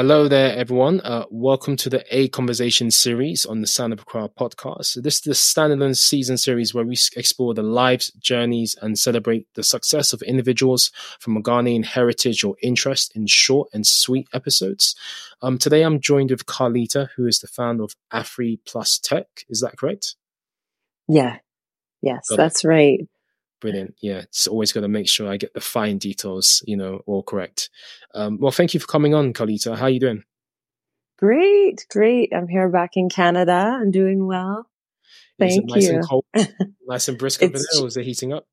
Hello there, everyone. Uh, welcome to the A Conversation series on the Sound of Accra podcast. So this is the standalone season series where we explore the lives, journeys, and celebrate the success of individuals from a Ghanaian heritage or interest in short and sweet episodes. Um, today, I'm joined with Carlita, who is the founder of Afri Plus Tech. Is that correct? Yeah. Yes, Got that's it. right. Brilliant. Yeah, it's always got to make sure I get the fine details, you know, all correct. Um, well, thank you for coming on, Carlita. How are you doing? Great, great. I'm here back in Canada. I'm doing well. Thank nice you. And cold, nice and brisk over there, or is it heating up?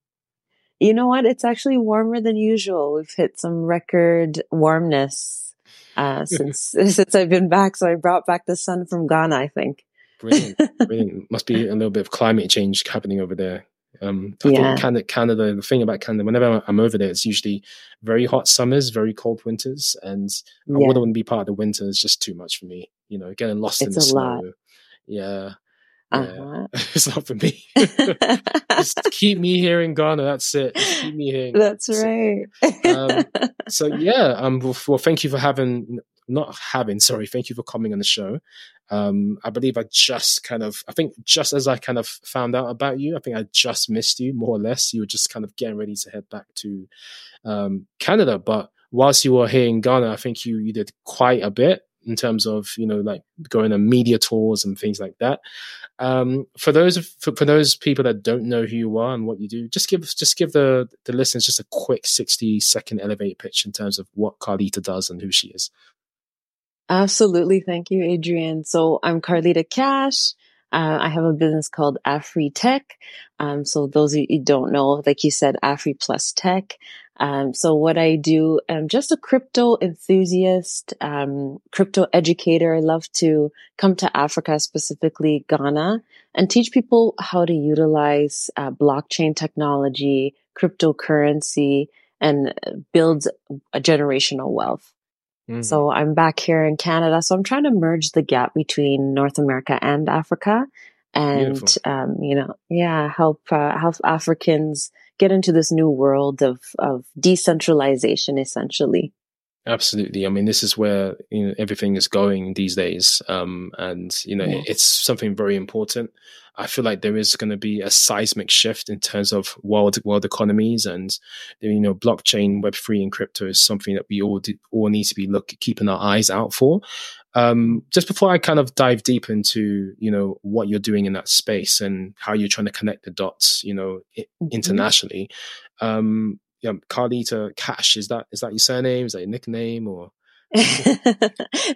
You know what? It's actually warmer than usual. We've hit some record warmness uh, since since I've been back. So I brought back the sun from Ghana. I think. Brilliant, brilliant. Must be a little bit of climate change happening over there. Um, I yeah. think Canada, Canada, the thing about Canada, whenever I'm over there, it's usually very hot summers, very cold winters, and yeah. I wouldn't want to be part of the winter. It's just too much for me. You know, getting lost it's in the snow. Lot. Yeah. Uh-huh. Yeah. it's not for me. Just keep me here in Ghana. That's it. Just keep me here. That's right. um, so yeah, um, well, well, thank you for having not having, sorry, thank you for coming on the show. Um, I believe I just kind of, I think just as I kind of found out about you, I think I just missed you more or less. You were just kind of getting ready to head back to um, Canada. But whilst you were here in Ghana, I think you, you did quite a bit in terms of, you know, like going on media tours and things like that. Um, for those, for, for those people that don't know who you are and what you do, just give, just give the, the listeners just a quick 60 second elevator pitch in terms of what Carlita does and who she is. Absolutely. Thank you, Adrian. So I'm Carlita Cash. Uh, I have a business called Afri Tech. Um, so those of you don't know, like you said, Afri plus Tech. Um, so what I do, I'm just a crypto enthusiast, um, crypto educator. I love to come to Africa, specifically Ghana, and teach people how to utilize uh, blockchain technology, cryptocurrency, and build a generational wealth. Mm-hmm. So I'm back here in Canada. So I'm trying to merge the gap between North America and Africa and, um, you know, yeah, help, uh, help Africans get into this new world of, of decentralization essentially. Absolutely. I mean, this is where you know everything is going these days, um, and you know yeah. it's something very important. I feel like there is going to be a seismic shift in terms of world world economies, and you know, blockchain, Web three, and crypto is something that we all do, all need to be look keeping our eyes out for. Um, just before I kind of dive deep into you know what you're doing in that space and how you're trying to connect the dots, you know, mm-hmm. internationally. Um, yeah, Carlita Cash. Is that is that your surname? Is that your nickname or?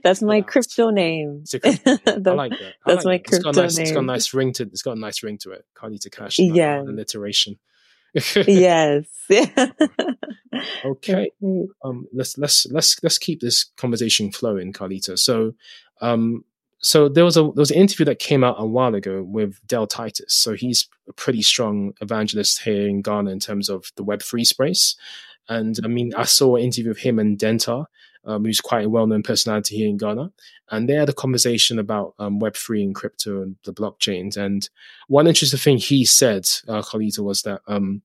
that's my crypto name. Crypto name. I like that. I that's like my crypto it's nice, name. It's got a nice ring to. It's got a nice ring to it. Carlita Cash. Yeah. Alliteration. yes. okay. Um. Let's let's let's let's keep this conversation flowing, Carlita. So, um, so there was a there was an interview that came out a while ago with Dale Titus. So he's a pretty strong evangelist here in Ghana in terms of the Web three space. And I mean, I saw an interview with him and Denta, um, who's quite a well known personality here in Ghana, and they had a conversation about um, Web three and crypto and the blockchains. And one interesting thing he said, uh, Carlita, was that um,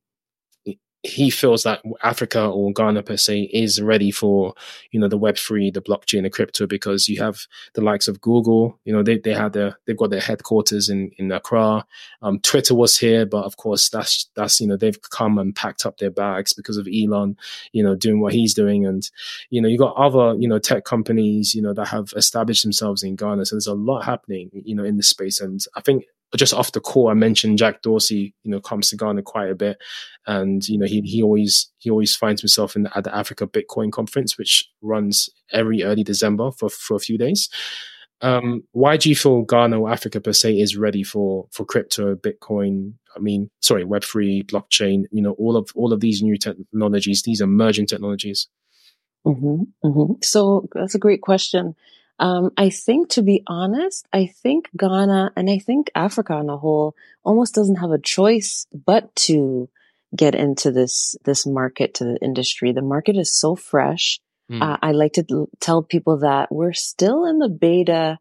he feels that Africa or Ghana per se is ready for you know the Web three, the blockchain, the crypto because you have the likes of Google. You know they they had their they've got their headquarters in in Accra. Um, Twitter was here, but of course that's that's you know they've come and packed up their bags because of Elon, you know doing what he's doing, and you know you got other you know tech companies you know that have established themselves in Ghana. So there's a lot happening you know in this space, and I think just off the call, I mentioned Jack Dorsey, you know, comes to Ghana quite a bit, and you know, he he always he always finds himself in the, at the Africa Bitcoin conference, which runs every early December for for a few days. Um, why do you feel Ghana or Africa per se is ready for for crypto, Bitcoin? I mean, sorry, Web three, blockchain. You know, all of all of these new technologies, these emerging technologies. Mm-hmm, mm-hmm. So that's a great question. Um, I think, to be honest, I think Ghana and I think Africa on a whole almost doesn't have a choice but to get into this this market to the industry. The market is so fresh. Mm. Uh, I like to tell people that we're still in the beta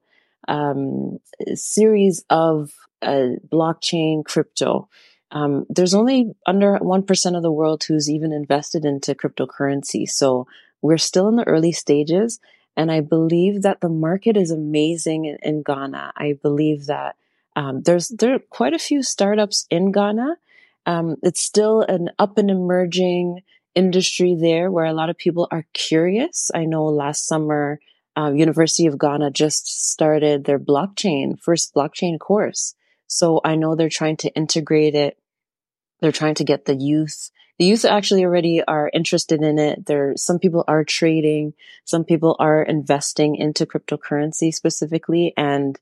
um, series of uh, blockchain crypto. Um, there's only under 1% of the world who's even invested into cryptocurrency. So we're still in the early stages. And I believe that the market is amazing in, in Ghana. I believe that um, there's there are quite a few startups in Ghana. Um, it's still an up and emerging industry there where a lot of people are curious. I know last summer, uh, University of Ghana just started their blockchain first blockchain course. So I know they're trying to integrate it. They're trying to get the youth the youth actually already are interested in it. There, some people are trading, some people are investing into cryptocurrency specifically, and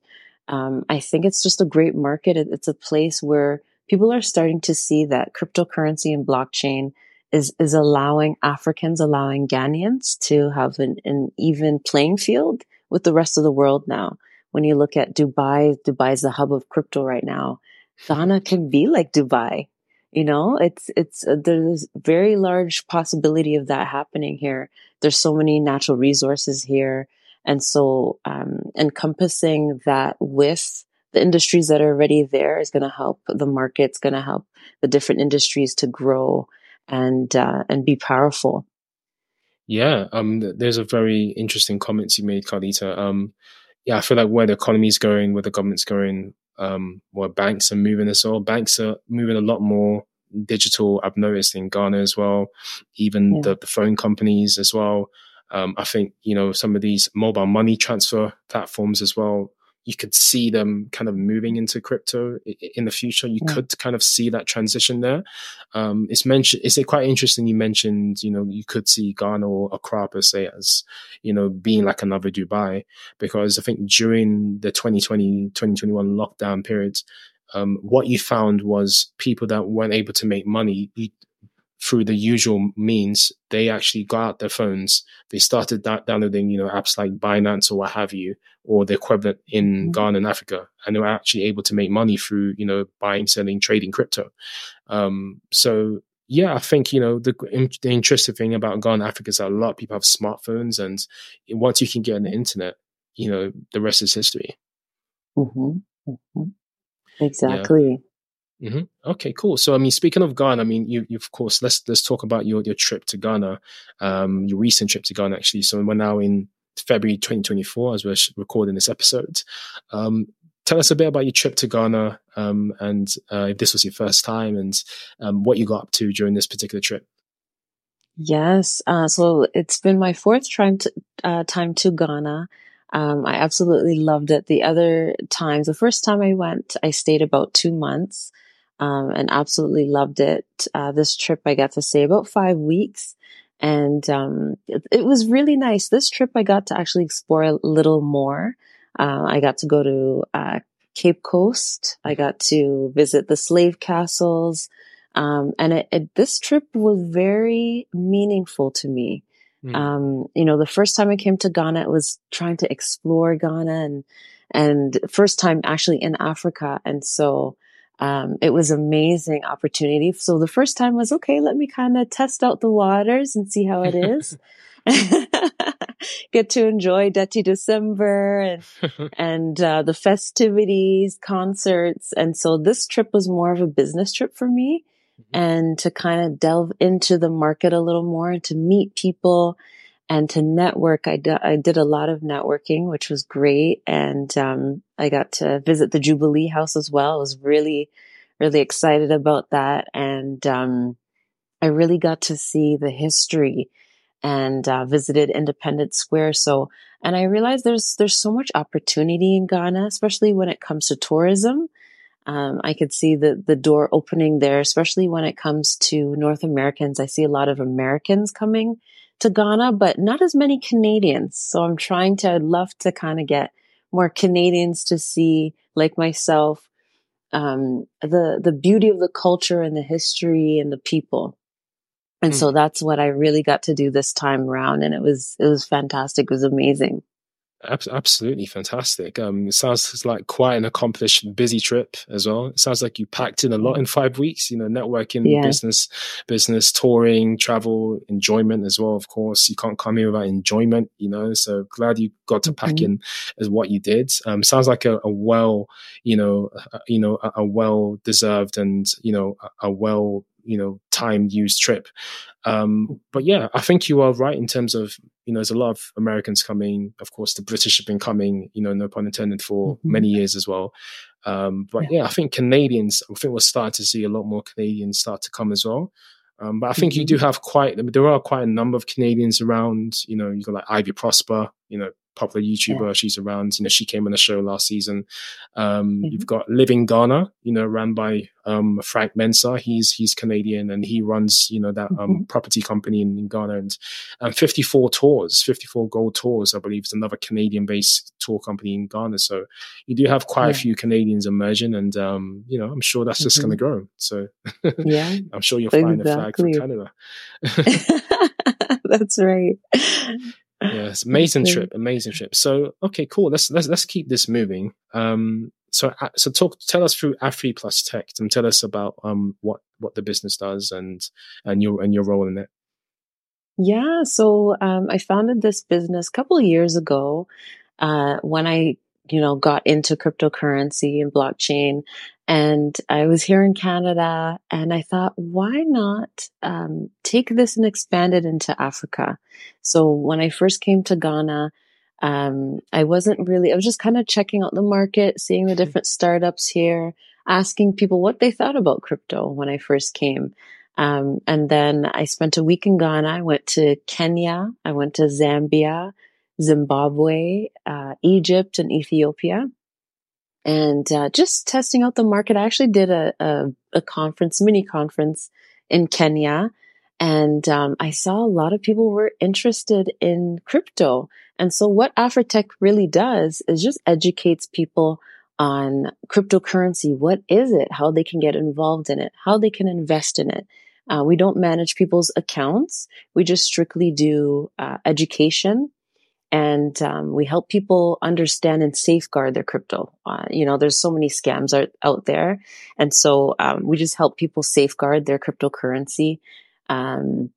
um, I think it's just a great market. It's a place where people are starting to see that cryptocurrency and blockchain is is allowing Africans, allowing Ghanaians to have an, an even playing field with the rest of the world now. When you look at Dubai, Dubai is the hub of crypto right now. Ghana can be like Dubai you know, it's, it's, uh, there's very large possibility of that happening here. There's so many natural resources here. And so, um, encompassing that with the industries that are already there is going to help the market's going to help the different industries to grow and, uh, and be powerful. Yeah. Um, there's a very interesting comments you made, Carlita. Um, yeah, I feel like where the economy is going, where the government's going, um, where banks are moving as well. Banks are moving a lot more digital. I've noticed in Ghana as well, even yeah. the, the phone companies as well. Um, I think you know some of these mobile money transfer platforms as well you could see them kind of moving into crypto in the future. You yeah. could kind of see that transition there. Um, it's mentioned. It's quite interesting. You mentioned, you know, you could see Ghana or Accra per se as, you know, being like another Dubai, because I think during the 2020, 2021 lockdown period, um, what you found was people that weren't able to make money through the usual means, they actually got out their phones. They started da- downloading, you know, apps like Binance or what have you, or the equivalent in mm-hmm. Ghana and Africa, and they were actually able to make money through, you know, buying, selling, trading crypto. Um, so yeah, I think you know the, the interesting thing about Ghana, and Africa is that a lot of people have smartphones, and once you can get on the internet, you know, the rest is history. Mm-hmm. Mm-hmm. Exactly. Yeah. Mm-hmm. Okay, cool. So, I mean, speaking of Ghana, I mean, you, you, of course, let's let's talk about your your trip to Ghana, um, your recent trip to Ghana, actually. So, we're now in February 2024 as we're recording this episode. Um, tell us a bit about your trip to Ghana, um, and uh, if this was your first time, and um, what you got up to during this particular trip. Yes. Uh, so it's been my fourth time to, uh, time to Ghana. Um, I absolutely loved it. The other times, the first time I went, I stayed about two months um, and absolutely loved it. Uh, this trip, I got to say about five weeks. And um, it, it, was really nice. This trip, I got to actually explore a little more. Uh, I got to go to uh, Cape Coast. I got to visit the slave castles. Um, and it, it, this trip was very meaningful to me. Mm. Um, you know, the first time I came to Ghana, it was trying to explore Ghana and, and first time actually in Africa. And so, um, it was amazing opportunity. So the first time was okay. Let me kind of test out the waters and see how it is. Get to enjoy Dirty December and and uh, the festivities, concerts, and so this trip was more of a business trip for me, mm-hmm. and to kind of delve into the market a little more and to meet people and to network. I, d- I did a lot of networking, which was great. And, um, I got to visit the Jubilee House as well. I was really, really excited about that. And, um, I really got to see the history and, uh, visited Independence Square. So, and I realized there's, there's so much opportunity in Ghana, especially when it comes to tourism. Um, I could see the the door opening there, especially when it comes to North Americans. I see a lot of Americans coming to Ghana, but not as many Canadians. So I'm trying to, I'd love to kind of get more Canadians to see, like myself, um, the, the beauty of the culture and the history and the people. And mm. so that's what I really got to do this time around. And it was, it was fantastic. It was amazing absolutely fantastic. Um, it sounds like quite an accomplished, busy trip as well. It sounds like you packed in a lot in five weeks. You know, networking, yeah. business, business, touring, travel, enjoyment as well. Of course, you can't come here without enjoyment. You know, so glad you got to pack mm-hmm. in as what you did. Um, sounds like a, a well, you know, a, you know, a, a well deserved and you know, a, a well you know time used trip. Um, but yeah, I think you are right in terms of you know there's a lot of Americans coming. Of course, the British have been coming. You know, no pun intended for mm-hmm. many years as well. Um, but yeah. yeah. I think Canadians. I think we're starting to see a lot more Canadians start to come as well. Um, but I think mm-hmm. you do have quite there are quite a number of Canadians around. You know, you've got like Ivy Prosper. You know, popular YouTuber. Yeah. She's around. You know, she came on the show last season. Um, mm-hmm. You've got Living Ghana, you know, ran by um, Frank Mensah. He's he's Canadian and he runs you know that um, mm-hmm. property company in, in Ghana and and 54 tours, 54 gold tours, I believe, is another Canadian based tour company in Ghana. So you do have quite yeah. a few Canadians emerging, and um, you know, I'm sure that's just mm-hmm. going to grow. So yeah, I'm sure you're flying exactly. a flag for Canada. that's right yes amazing trip amazing trip. So okay cool. Let's let's let's keep this moving. Um so so talk tell us through afri plus tech and tell us about um what what the business does and and your and your role in it. Yeah so um i founded this business a couple of years ago uh when i you know got into cryptocurrency and blockchain and I was here in Canada and I thought, why not um, take this and expand it into Africa? So when I first came to Ghana, um, I wasn't really, I was just kind of checking out the market, seeing the mm-hmm. different startups here, asking people what they thought about crypto when I first came. Um, and then I spent a week in Ghana. I went to Kenya. I went to Zambia, Zimbabwe, uh, Egypt, and Ethiopia and uh, just testing out the market. I actually did a, a, a conference, mini conference in Kenya, and um, I saw a lot of people were interested in crypto. And so, what Afritech really does is just educates people on cryptocurrency. What is it? How they can get involved in it? How they can invest in it? Uh, we don't manage people's accounts. We just strictly do uh, education and um, we help people understand and safeguard their crypto. Uh, you know, there's so many scams out, out there, and so um, we just help people safeguard their cryptocurrency, um,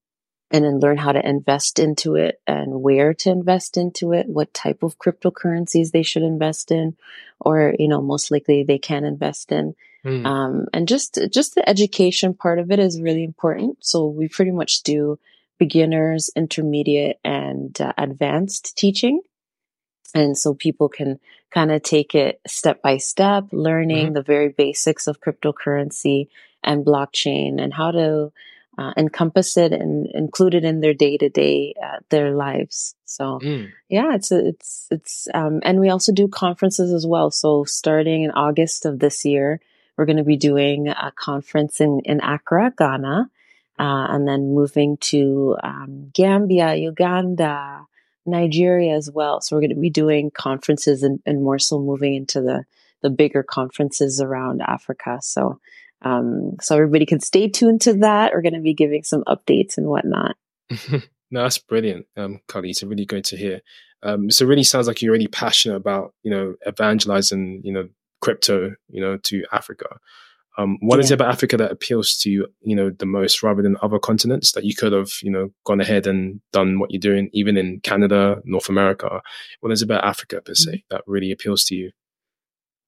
and then learn how to invest into it and where to invest into it, what type of cryptocurrencies they should invest in, or you know, most likely they can invest in. Mm. and just just the education part of it is really important. So we pretty much do beginners, intermediate, and uh, advanced teaching. And so people can kind of take it step by step, learning mm-hmm. the very basics of cryptocurrency and blockchain and how to uh, encompass it and include it in their day to day their lives. So mm. yeah, it's it's it's um, and we also do conferences as well. So starting in August of this year, we're going to be doing a conference in in Accra, Ghana, uh, and then moving to um, Gambia, Uganda, Nigeria as well. So we're going to be doing conferences and, and, more so moving into the the bigger conferences around Africa. So um, so everybody can stay tuned to that. We're going to be giving some updates and whatnot. no, that's brilliant, um, Carly. It's really great to hear. Um, so it really sounds like you're really passionate about you know evangelizing you know crypto you know to Africa. Um, what yeah. is it about Africa that appeals to you, you know, the most rather than other continents that you could have, you know, gone ahead and done what you're doing, even in Canada, North America? What is it about Africa per se mm-hmm. that really appeals to you?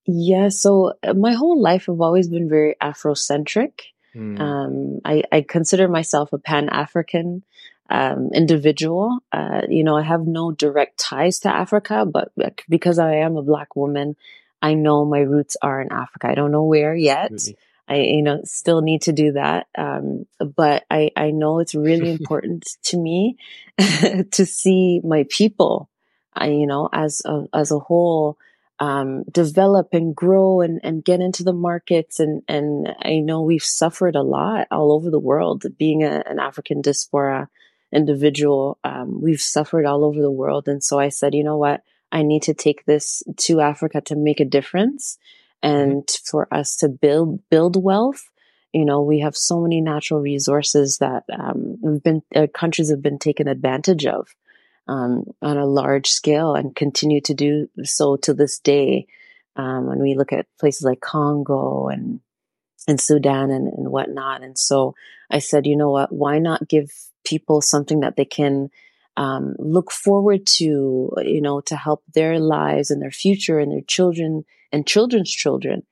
Yeah, so uh, my whole life I've always been very Afrocentric. Mm. Um, I, I, consider myself a Pan African um, individual. Uh, you know, I have no direct ties to Africa, but because I am a Black woman, I know my roots are in Africa. I don't know where yet. Really? I, you know, still need to do that. Um, but I, I know it's really important to me to see my people, I, you know, as a, as a whole, um, develop and grow and, and get into the markets. And, and I know we've suffered a lot all over the world being a, an African diaspora individual. Um, we've suffered all over the world. And so I said, you know what? I need to take this to Africa to make a difference and mm-hmm. for us to build, build wealth. You know, we have so many natural resources that, um, we've been, uh, countries have been taken advantage of, um, on a large scale and continue to do so to this day. Um, when we look at places like Congo and, and Sudan and, and whatnot. And so I said, you know what? Why not give people something that they can, um, look forward to, you know, to help their lives and their future and their children and children's children.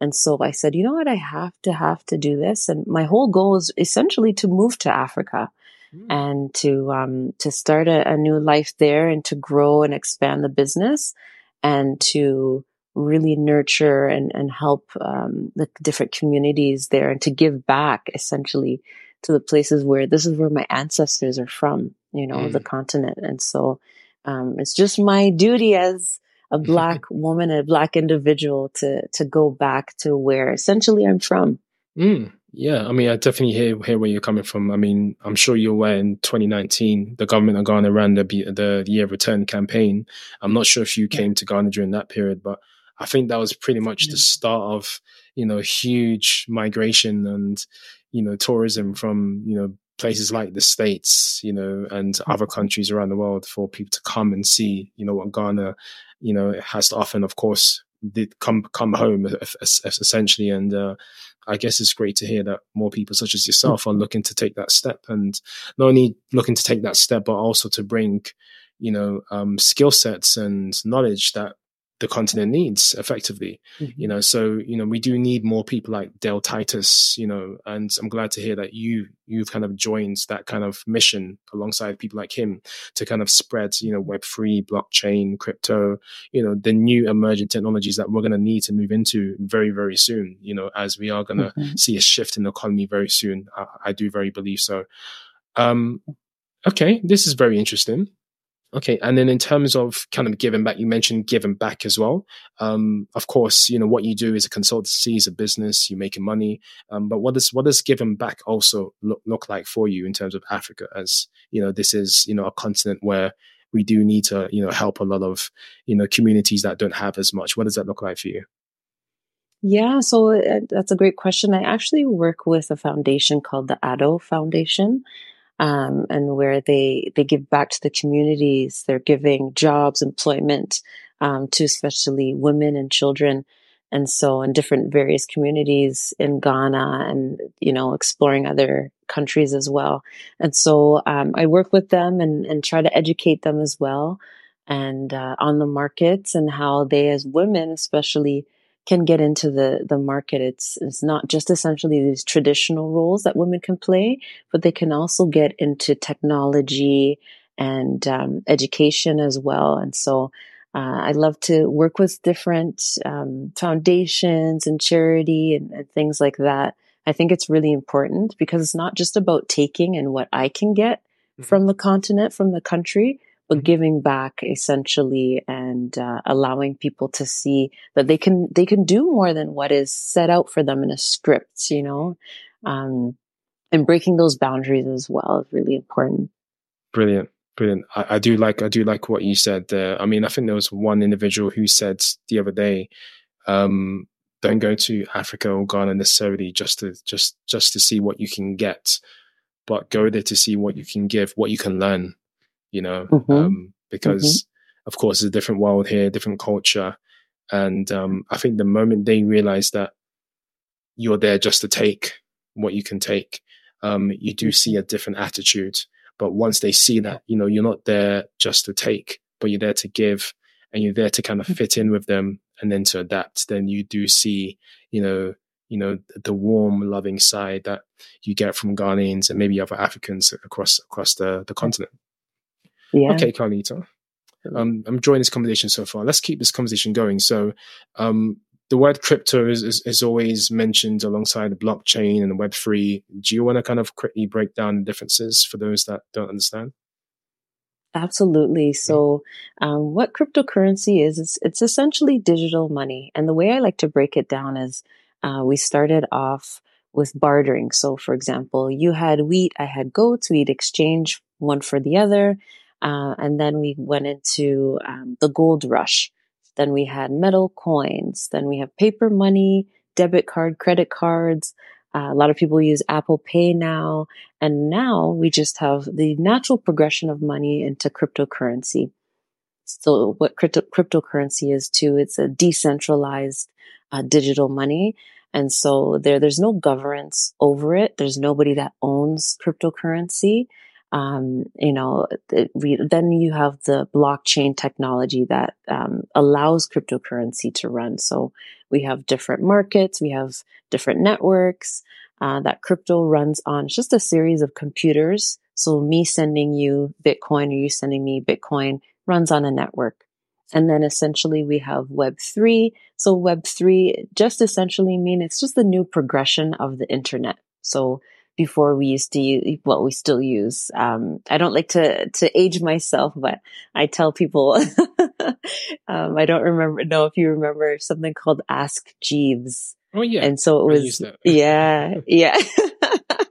And so I said, you know what? I have to have to do this. And my whole goal is essentially to move to Africa mm. and to, um, to start a, a new life there and to grow and expand the business and to really nurture and, and help um, the different communities there and to give back essentially to the places where this is where my ancestors are from, you know, mm. the continent. And so um, it's just my duty as a black woman, a black individual to to go back to where essentially I'm from. Mm. Yeah, I mean, I definitely hear hear where you're coming from. I mean, I'm sure you're aware in 2019, the government of Ghana ran the the Year of Return campaign. I'm not sure if you came to Ghana during that period, but I think that was pretty much the start of you know huge migration and you know tourism from you know places like the states, you know, and other countries around the world for people to come and see, you know, what Ghana, you know, has to offer. And of course, did come come home essentially. And uh, I guess it's great to hear that more people such as yourself are looking to take that step and not only looking to take that step, but also to bring, you know, um, skill sets and knowledge that the continent needs effectively mm-hmm. you know so you know we do need more people like dale titus you know and i'm glad to hear that you you've kind of joined that kind of mission alongside people like him to kind of spread you know web free blockchain crypto you know the new emerging technologies that we're going to need to move into very very soon you know as we are going to mm-hmm. see a shift in the economy very soon I, I do very believe so um okay this is very interesting Okay, and then in terms of kind of giving back, you mentioned giving back as well. Um, of course, you know what you do is a consultancy, is a business, you're making money. Um, but what does what does giving back also look, look like for you in terms of Africa? As you know, this is you know a continent where we do need to you know help a lot of you know communities that don't have as much. What does that look like for you? Yeah, so uh, that's a great question. I actually work with a foundation called the ADO Foundation um, and where they they give back to the communities. They're giving jobs, employment um, to especially women and children, and so in different various communities in Ghana, and you know exploring other countries as well. And so um, I work with them and and try to educate them as well, and uh, on the markets and how they as women especially can get into the the market. It's it's not just essentially these traditional roles that women can play, but they can also get into technology and um, education as well. And so uh, I love to work with different um, foundations and charity and, and things like that. I think it's really important because it's not just about taking and what I can get mm-hmm. from the continent, from the country, but giving back essentially and uh, allowing people to see that they can they can do more than what is set out for them in a script you know? Um, and breaking those boundaries as well is really important. Brilliant brilliant. I, I, do like i do like what you said there. I mean i think there was one individual who said the other day um, don't go to africa or ghana necessarily just to just just to see what you can get but go there to see what you can give what you can learn you know, mm-hmm. um, because mm-hmm. of course it's a different world here, different culture. And um, I think the moment they realize that you're there just to take what you can take, um, you do see a different attitude. But once they see that, you know, you're not there just to take, but you're there to give and you're there to kind of mm-hmm. fit in with them and then to adapt, then you do see, you know, you know, the warm, loving side that you get from Ghanaians and maybe other Africans across across the, the continent. Yeah. Okay, Carlita. Um, I'm enjoying this conversation so far. Let's keep this conversation going. So, um, the word crypto is, is, is, always mentioned alongside the blockchain and the Web3. Do you want to kind of quickly break down the differences for those that don't understand? Absolutely. So, um, what cryptocurrency is, is, it's essentially digital money. And the way I like to break it down is uh, we started off with bartering. So, for example, you had wheat, I had goats, we'd exchange one for the other. Uh, and then we went into um, the gold rush. Then we had metal coins. Then we have paper money, debit card, credit cards. Uh, a lot of people use Apple Pay now. And now we just have the natural progression of money into cryptocurrency. So what crypto- cryptocurrency is too, it's a decentralized uh, digital money. And so there, there's no governance over it. There's nobody that owns cryptocurrency. Um, you know, we, then you have the blockchain technology that um, allows cryptocurrency to run. So we have different markets, we have different networks uh, that crypto runs on. It's just a series of computers. So me sending you Bitcoin or you sending me Bitcoin runs on a network. And then essentially we have Web3. So Web3 just essentially mean it's just the new progression of the internet. So before we used to use, well, we still use, um, I don't like to, to age myself, but I tell people, um, I don't remember, know if you remember something called Ask Jeeves. Oh yeah. And so it was, yeah, yeah.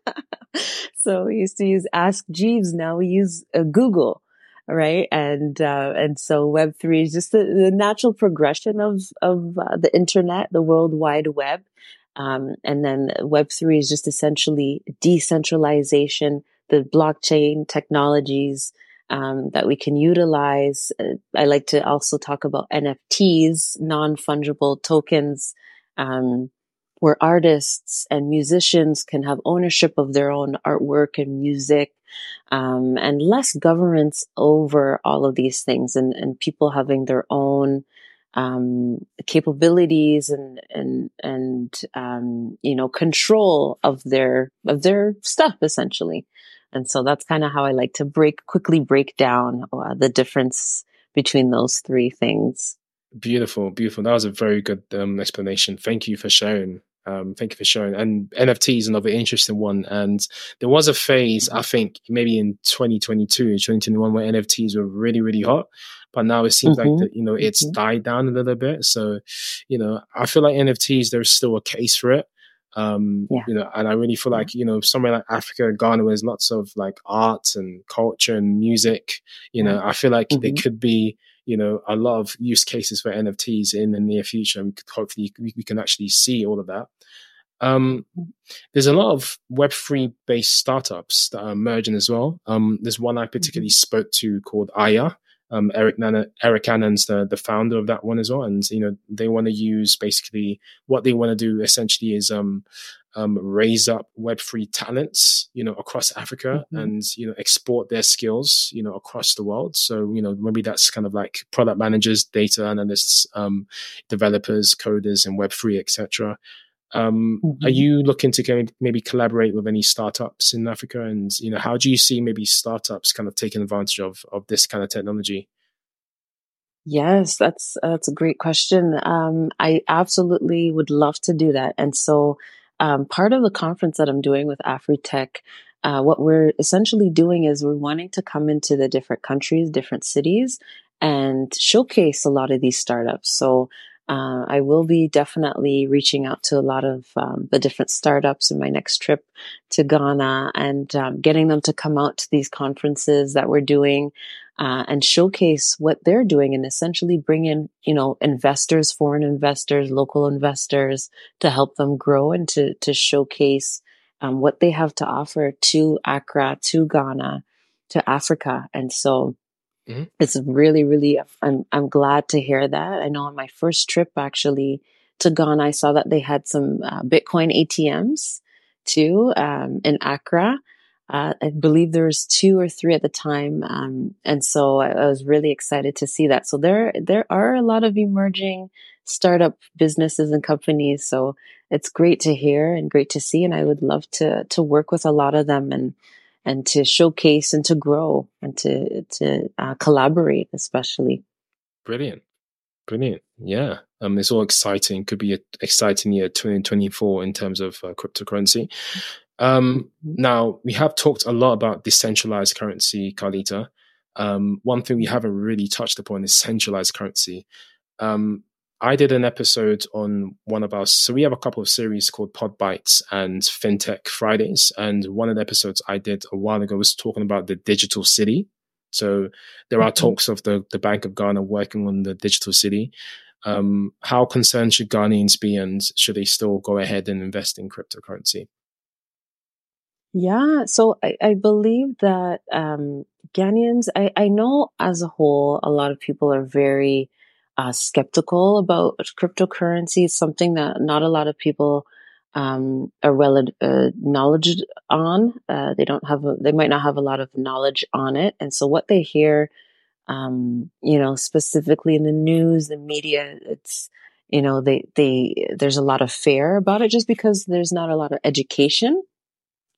so we used to use Ask Jeeves. Now we use uh, Google right? And uh, and so Web three is just the, the, natural progression of of uh, the internet, the World Wide Web, um, and then Web three is just essentially decentralization, the blockchain technologies. Um, that we can utilize. Uh, I like to also talk about NFTs, non fungible tokens, um, where artists and musicians can have ownership of their own artwork and music um, and less governance over all of these things and, and people having their own um, capabilities and and and um, you know control of their of their stuff essentially and so that's kind of how i like to break quickly break down uh, the difference between those three things beautiful beautiful that was a very good um, explanation thank you for sharing um, thank you for sharing. And NFT is another interesting one. And there was a phase, I think, maybe in 2022, 2021, where NFTs were really, really hot. But now it seems mm-hmm. like that, you know, it's mm-hmm. died down a little bit. So, you know, I feel like NFTs, there's still a case for it. Um, yeah. you know, and I really feel like, you know, somewhere like Africa, Ghana, where there's lots of like art and culture and music, you know, I feel like mm-hmm. there could be, you know, a lot of use cases for NFTs in the near future. And hopefully we, we can actually see all of that. Um, there's a lot of Web3 based startups that are emerging as well. Um, there's one I particularly mm-hmm. spoke to called Aya. Um, Eric Nana, Eric Annan's the, the founder of that one as well. And, you know, they want to use basically what they want to do essentially is, um, um, raise up Web3 talents, you know, across Africa mm-hmm. and, you know, export their skills, you know, across the world. So, you know, maybe that's kind of like product managers, data analysts, um, developers, coders and Web3, etc. Um, mm-hmm. Are you looking to maybe collaborate with any startups in Africa? And, you know, how do you see maybe startups kind of taking advantage of, of this kind of technology? Yes, that's that's a great question. Um, I absolutely would love to do that. And so um, part of the conference that I'm doing with AfriTech, uh, what we're essentially doing is we're wanting to come into the different countries, different cities, and showcase a lot of these startups. So uh, I will be definitely reaching out to a lot of um, the different startups in my next trip to Ghana and um, getting them to come out to these conferences that we're doing uh, and showcase what they're doing and essentially bring in, you know, investors, foreign investors, local investors to help them grow and to, to showcase um, what they have to offer to Accra, to Ghana, to Africa. And so mm-hmm. it's really, really, I'm, I'm glad to hear that. I know on my first trip actually to Ghana, I saw that they had some uh, Bitcoin ATMs too um, in Accra. Uh, I believe there was two or three at the time, um, and so I, I, was really excited to see that. So there, there are a lot of emerging startup businesses and companies. So it's great to hear and great to see, and I would love to to work with a lot of them and and to showcase and to grow and to to uh, collaborate, especially. Brilliant, brilliant, yeah. Um, it's all exciting. Could be an exciting year, 2024, in terms of uh, cryptocurrency. Um, mm-hmm. now, we have talked a lot about decentralized currency, Carlita. Um, one thing we haven't really touched upon is centralized currency. Um, I did an episode on one of our, so we have a couple of series called Pod Bites and FinTech Fridays. And one of the episodes I did a while ago was talking about the digital cedi. So there are mm-hmm. talks of the, the Bank of Ghana working on the digital cedi. Um, how concerned should Ghanaians be and should they still go ahead and invest in cryptocurrency? Yeah, so I, I believe that um, Ghanaians, I, I know as a whole, a lot of people are very uh, skeptical about cryptocurrency. It's something that not a lot of people um, are well uh, knowledge on. Uh, they don't have, a, they might not have a lot of knowledge on it. And so what they hear, um, you know, specifically in the news, the media, it's, you know, they, they, there's a lot of fear about it just because there's not a lot of education.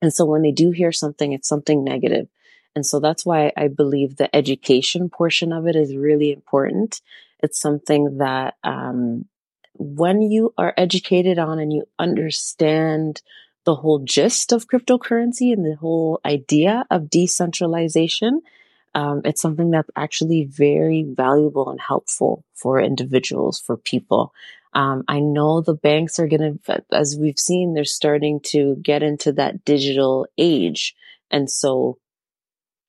And so when they do hear something, it's something negative. And so that's why I believe the education portion of it is really important. It's something that, um, when you are educated on and you understand the whole gist of cryptocurrency and the whole idea of decentralization, um, it's something that's actually very valuable and helpful for individuals, for people. Um, I know the banks are going to, as we've seen, they're starting to get into that digital age. And so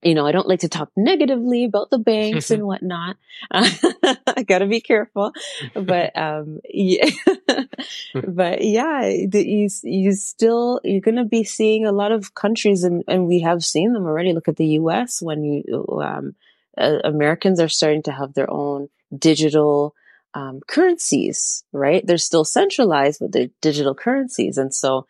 you know, I don't like to talk negatively about the banks and whatnot. I gotta be careful, but, um, yeah, but yeah, you, you still, you're going to be seeing a lot of countries and, and we have seen them already. Look at the US when you, um, uh, Americans are starting to have their own digital, um, currencies, right? They're still centralized, but they're digital currencies. And so,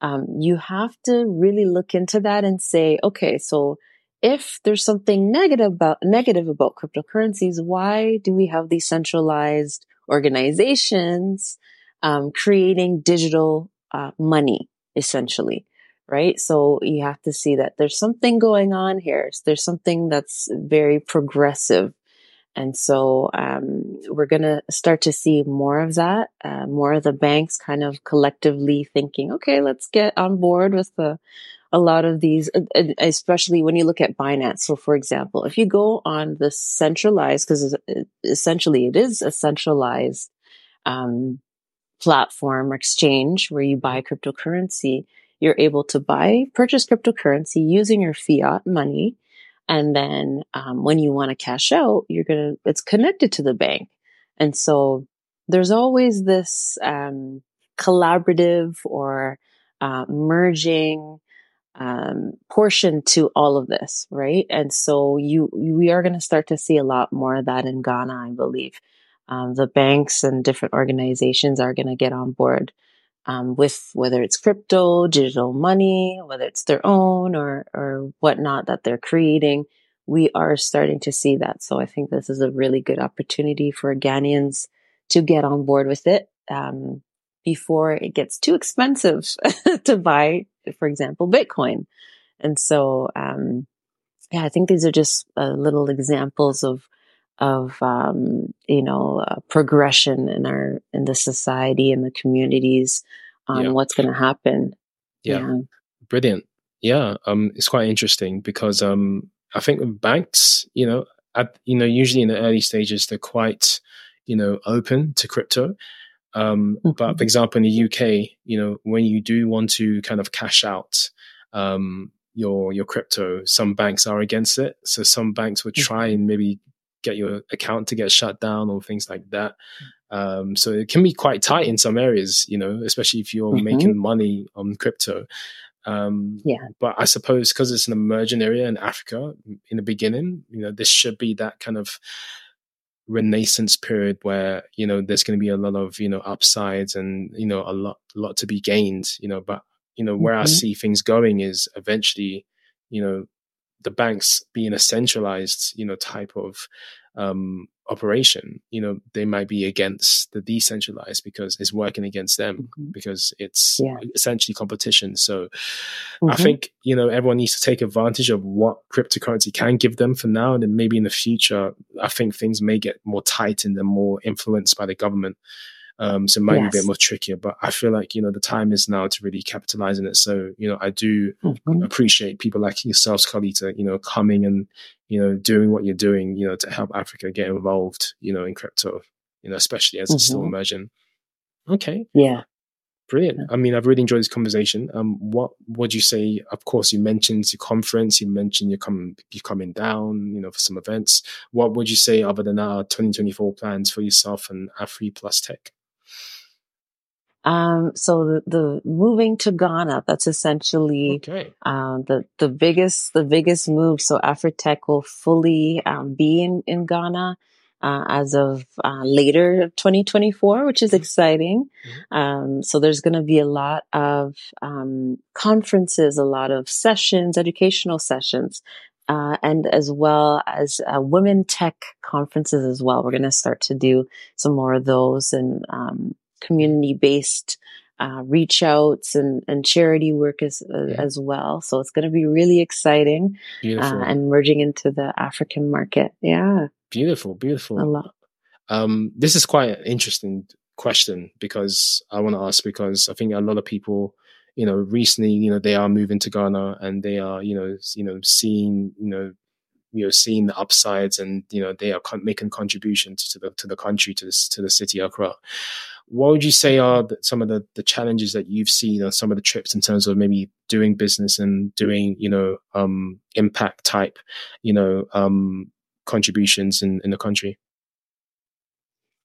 um, you have to really look into that and say, okay, so, if there's something negative about negative about cryptocurrencies, why do we have these centralized organizations um, creating digital uh, money essentially? Right. So you have to see that there's something going on here. There's something that's very progressive. And so, um, we're going to start to see more of that, uh, more of the banks kind of collectively thinking, okay, let's get on board with the, a lot of these, especially when you look at Binance. So for example, if you go on the centralized, because essentially it is a centralized, um, platform or exchange where you buy cryptocurrency, you're able to buy, purchase cryptocurrency using your fiat money. And then, um, when you want to cash out, you're going to, it's connected to the bank. And so there's always this, um, collaborative or, uh, merging um, portion to all of this, right? And so you, we are going to start to see a lot more of that in Ghana, I believe. Um, the banks and different organizations are going to get on board um, with whether it's crypto, digital money, whether it's their own or or whatnot that they're creating. We are starting to see that, so I think this is a really good opportunity for Ghanaians to get on board with it um, before it gets too expensive to buy for example, Bitcoin. And so, um, yeah, I think these are just uh, little examples of, of, um, you know, uh, progression in our, in the society and the communities on yeah. what's going to happen. Yeah. yeah. Brilliant. Yeah. Um, it's quite interesting because, um, I think with banks, you know, at, you know, usually in the early stages, they're quite, you know, open to crypto. Um, mm-hmm. But for example, in the UK, you know, when you do want to kind of cash out um, your your crypto, some banks are against it. So some banks would try mm-hmm. and maybe get your account to get shut down or things like that. Um, so it can be quite tight in some areas, you know, especially if you're mm-hmm. making money on crypto. Um, yeah. But I suppose because it's an emerging area in Africa in the beginning, you know, this should be that kind of renaissance period where you know there's going to be a lot of you know upsides and you know a lot lot to be gained you know but you know where mm-hmm. i see things going is eventually you know the banks being a centralized you know type of um operation you know they might be against the decentralized because it's working against them mm-hmm. because it's yeah. essentially competition so mm-hmm. i think you know everyone needs to take advantage of what cryptocurrency can give them for now and then maybe in the future i think things may get more tightened and more influenced by the government um, so it might yes. be a bit more trickier, but I feel like, you know, the time is now to really capitalize on it. So, you know, I do mm-hmm. appreciate people like yourselves, Carlita, you know, coming and, you know, doing what you're doing, you know, to help Africa get involved, you know, in crypto, you know, especially as mm-hmm. it's still emerging. Okay. Yeah. Brilliant. I mean, I've really enjoyed this conversation. Um, what would you say? Of course, you mentioned your conference. You mentioned you're coming, you're coming down, you know, for some events. What would you say other than our 2024 plans for yourself and Afri Plus Tech? Um, so the, the moving to Ghana, that's essentially, okay. um, the, the biggest, the biggest move. So Afritech will fully, um, be in, in Ghana. uh, as of uh, later 2024, which is mm-hmm. exciting. Mm-hmm. Um, so there's going to be a lot of um, conferences, a lot of sessions, educational sessions. Uh, and as well as uh, women tech conferences as well. We're going to start to do some more of those and um, community based uh, reach outs and, and charity work as, uh, yeah. as well. So it's going to be really exciting uh, and merging into the African market. Yeah. Beautiful, beautiful. A lot. Um, this is quite an interesting question because I want to ask because I think a lot of people, you know, recently, you know, they are moving to Ghana and they are, you know, you know, seeing, you know, you know, seeing the upsides and you know they are con- making contributions to the to the country to this to the city Accra. What would you say are the, some of the, the challenges that you've seen on some of the trips in terms of maybe doing business and doing you know um, impact type you know um, contributions in, in the country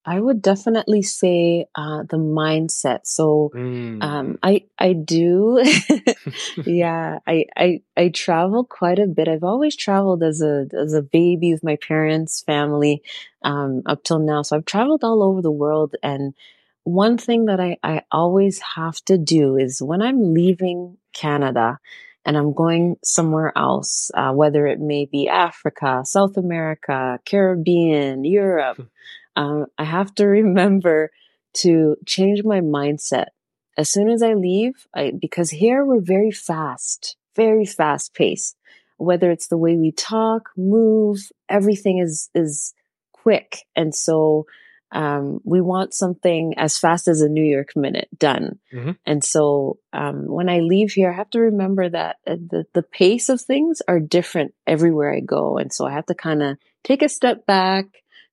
I would definitely say uh, the mindset. So mm. um, I I do, yeah. I, I I travel quite a bit. I've always traveled as a as a baby with my parents' family um, up till now. So I've traveled all over the world, and one thing that I, I always have to do is when I'm leaving Canada and I'm going somewhere else, uh, whether it may be Africa, South America, Caribbean, Europe, um, I have to remember to change my mindset as soon as I leave. I, because here we're very fast, very fast paced. Whether it's the way we talk, move, everything is is quick, and so um, we want something as fast as a New York minute done. Mm-hmm. And so um, when I leave here, I have to remember that uh, the, the pace of things are different everywhere I go. And so I have to kind of take a step back,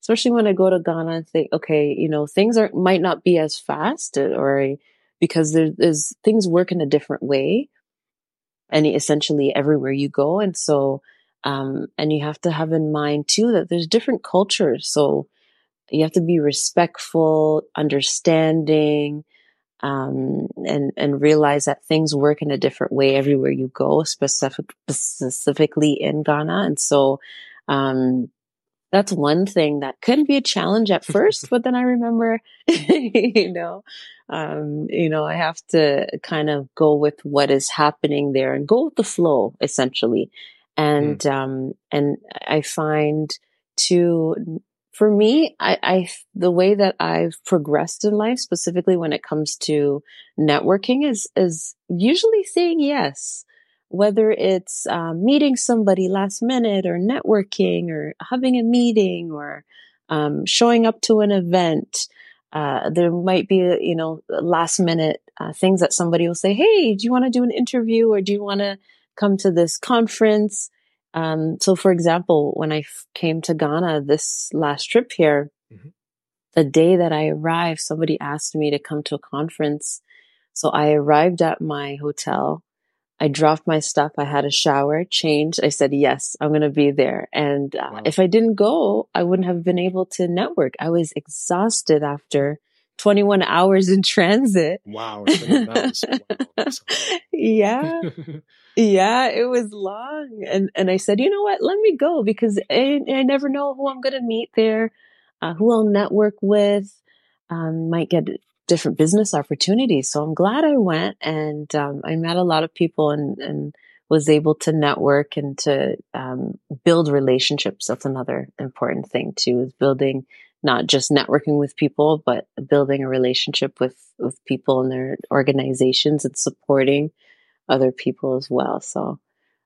especially when I go to Ghana and think, okay, you know, things are might not be as fast uh, or because there's things work in a different way. And essentially everywhere you go. And so, um, and you have to have in mind too that there's different cultures. So, you have to be respectful, understanding, um, and and realize that things work in a different way everywhere you go, specific, specifically in Ghana. And so, um, that's one thing that could be a challenge at first, but then I remember, you know, um, you know, I have to kind of go with what is happening there and go with the flow, essentially. And mm. um, and I find to for me, I, I, the way that I've progressed in life, specifically when it comes to networking is, is usually saying yes. Whether it's um, meeting somebody last minute or networking or having a meeting or um, showing up to an event, uh, there might be, you know, last minute uh, things that somebody will say, Hey, do you want to do an interview or do you want to come to this conference? Um, so for example, when I f- came to Ghana this last trip here, mm-hmm. the day that I arrived, somebody asked me to come to a conference. So I arrived at my hotel. I dropped my stuff. I had a shower, changed. I said, yes, I'm going to be there. And uh, wow. if I didn't go, I wouldn't have been able to network. I was exhausted after 21 hours in transit. Wow. wow. yeah. Yeah, it was long. And, and I said, you know what? Let me go because I, I never know who I'm going to meet there, uh, who I'll network with, um, might get different business opportunities. So I'm glad I went and, um, I met a lot of people and, and was able to network and to, um, build relationships. That's another important thing too, is building not just networking with people, but building a relationship with, with people and their organizations and supporting other people as well. So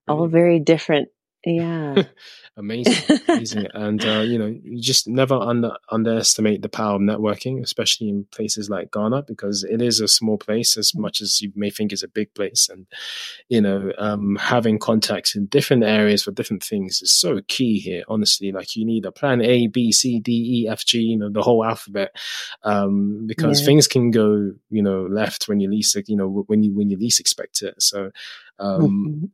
all very different yeah. amazing. Amazing. and, uh, you know, you just never under, underestimate the power of networking, especially in places like Ghana, because it is a small place as much as you may think is a big place. And, you know, um, having contacts in different areas for different things is so key here, honestly. Like you need a plan A, B, C, D, E, F, G, you know, the whole alphabet. Um, because yeah. things can go, you know, left when you least, you know, when you, when you least expect it. So, um, mm-hmm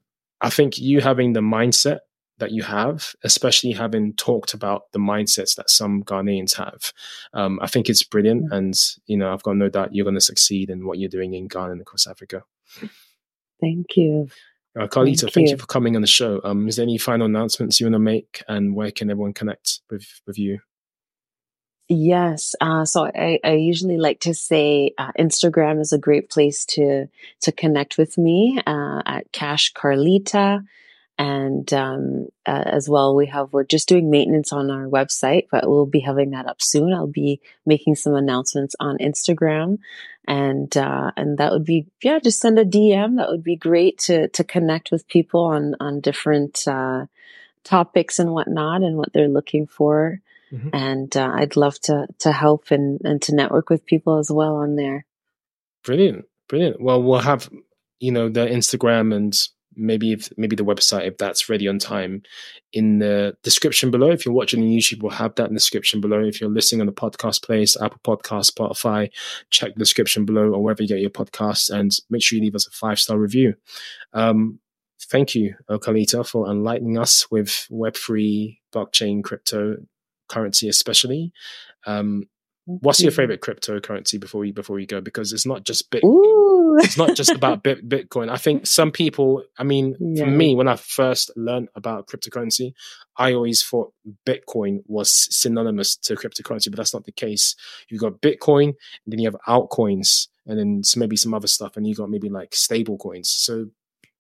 I think you having the mindset that you have, especially having talked about the mindsets that some Ghanaians have, um, I think it's brilliant. Mm. And, you know, I've got no doubt you're going to succeed in what you're doing in Ghana and across Africa. Thank you. Uh, Carlita, thank, thank you. you. for coming on the show. Um, is there any final announcements you want to make and where can everyone connect with, with you? Yes. Uh, so I, I usually like to say uh, Instagram is a great place to to connect with me uh, at Cash Carlita. And um, as well, we have we're just doing maintenance on our website, but we'll be having that up soon. I'll be making some announcements on Instagram, and uh, and that would be yeah, just send a DM. That would be great to to connect with people on on different uh, topics and whatnot, and what they're looking for. Mm-hmm. And uh, I'd love to to help and and to network with people as well on there. Brilliant, brilliant. Well, we'll have you know the Instagram and maybe if maybe the website if that's ready on time in the description below if you're watching on youtube we'll have that in the description below if you're listening on the podcast place apple podcast spotify check the description below or wherever you get your podcasts and make sure you leave us a five star review um, thank you Carlita, for enlightening us with web3 blockchain crypto currency especially um, what's your favorite cryptocurrency before we before we go because it's not just bitcoin it's not just about bit, Bitcoin. I think some people, I mean, yeah. for me, when I first learned about cryptocurrency, I always thought Bitcoin was synonymous to cryptocurrency, but that's not the case. You've got Bitcoin, and then you have altcoins, and then maybe some other stuff, and you've got maybe like stable coins. So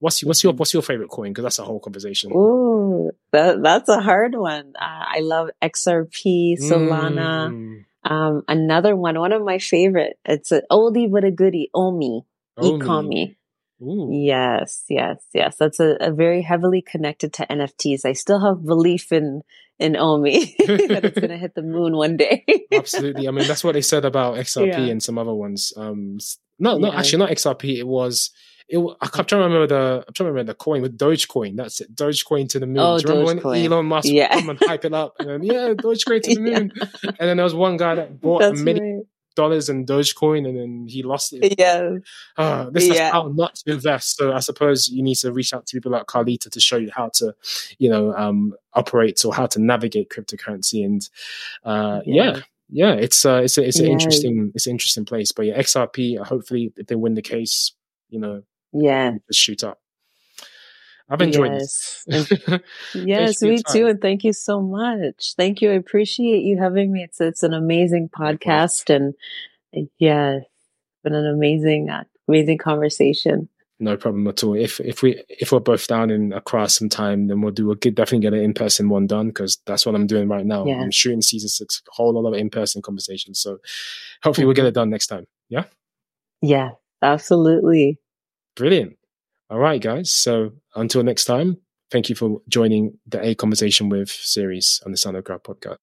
what's your, what's your what's your favorite coin? Because that's a whole conversation. Ooh, that that's a hard one. Uh, I love XRP, Solana. Mm. Um, another one, one of my favorite. It's an oldie but a goodie, Omi. Ecomi. Yes, yes, yes. That's a, a, very heavily connected to NFTs. I still have belief in in Omi that it's going to hit the moon one day. Absolutely. I mean, that's what they said about XRP yeah. and some other ones. Um, no, no, yeah. actually, not XRP. It was. It, I'm trying to remember the. I'm trying to remember the coin with Dogecoin. That's it. Dogecoin to the moon. Oh, Do you remember when Elon Musk yeah. come and hype it up? And then, yeah, Dogecoin to the moon. And then there was one guy that bought That's a million, right dollars in Dogecoin and then he lost it. Yeah. Uh, this yeah. is how not to invest. So I suppose you need to reach out to people like Carlita to show you how to, you know, um, operate or how to navigate cryptocurrency. And uh, yeah. yeah. yeah it's uh, it's a, it's an yeah. interesting it's an interesting place, but yeah, XRP. Hopefully, if they win the case, you know, yeah, just shoot up. I've enjoyed yes. this. yes, me too. And thank you so much. Thank you. I appreciate you having me. It's it's an amazing podcast, and yeah, it's been an amazing, uh, amazing conversation. No problem at all. If if we if we're both down in across some time, then we'll do a good definitely get an in person one done because that's what I'm doing right now. Yeah. I'm shooting season six, a whole lot of in person conversations. So hopefully we'll get it done next time. Yeah. Yeah, absolutely. Brilliant. All right, guys. So until next time, thank you for joining the A Conversation with series on the Sound of Accra podcast.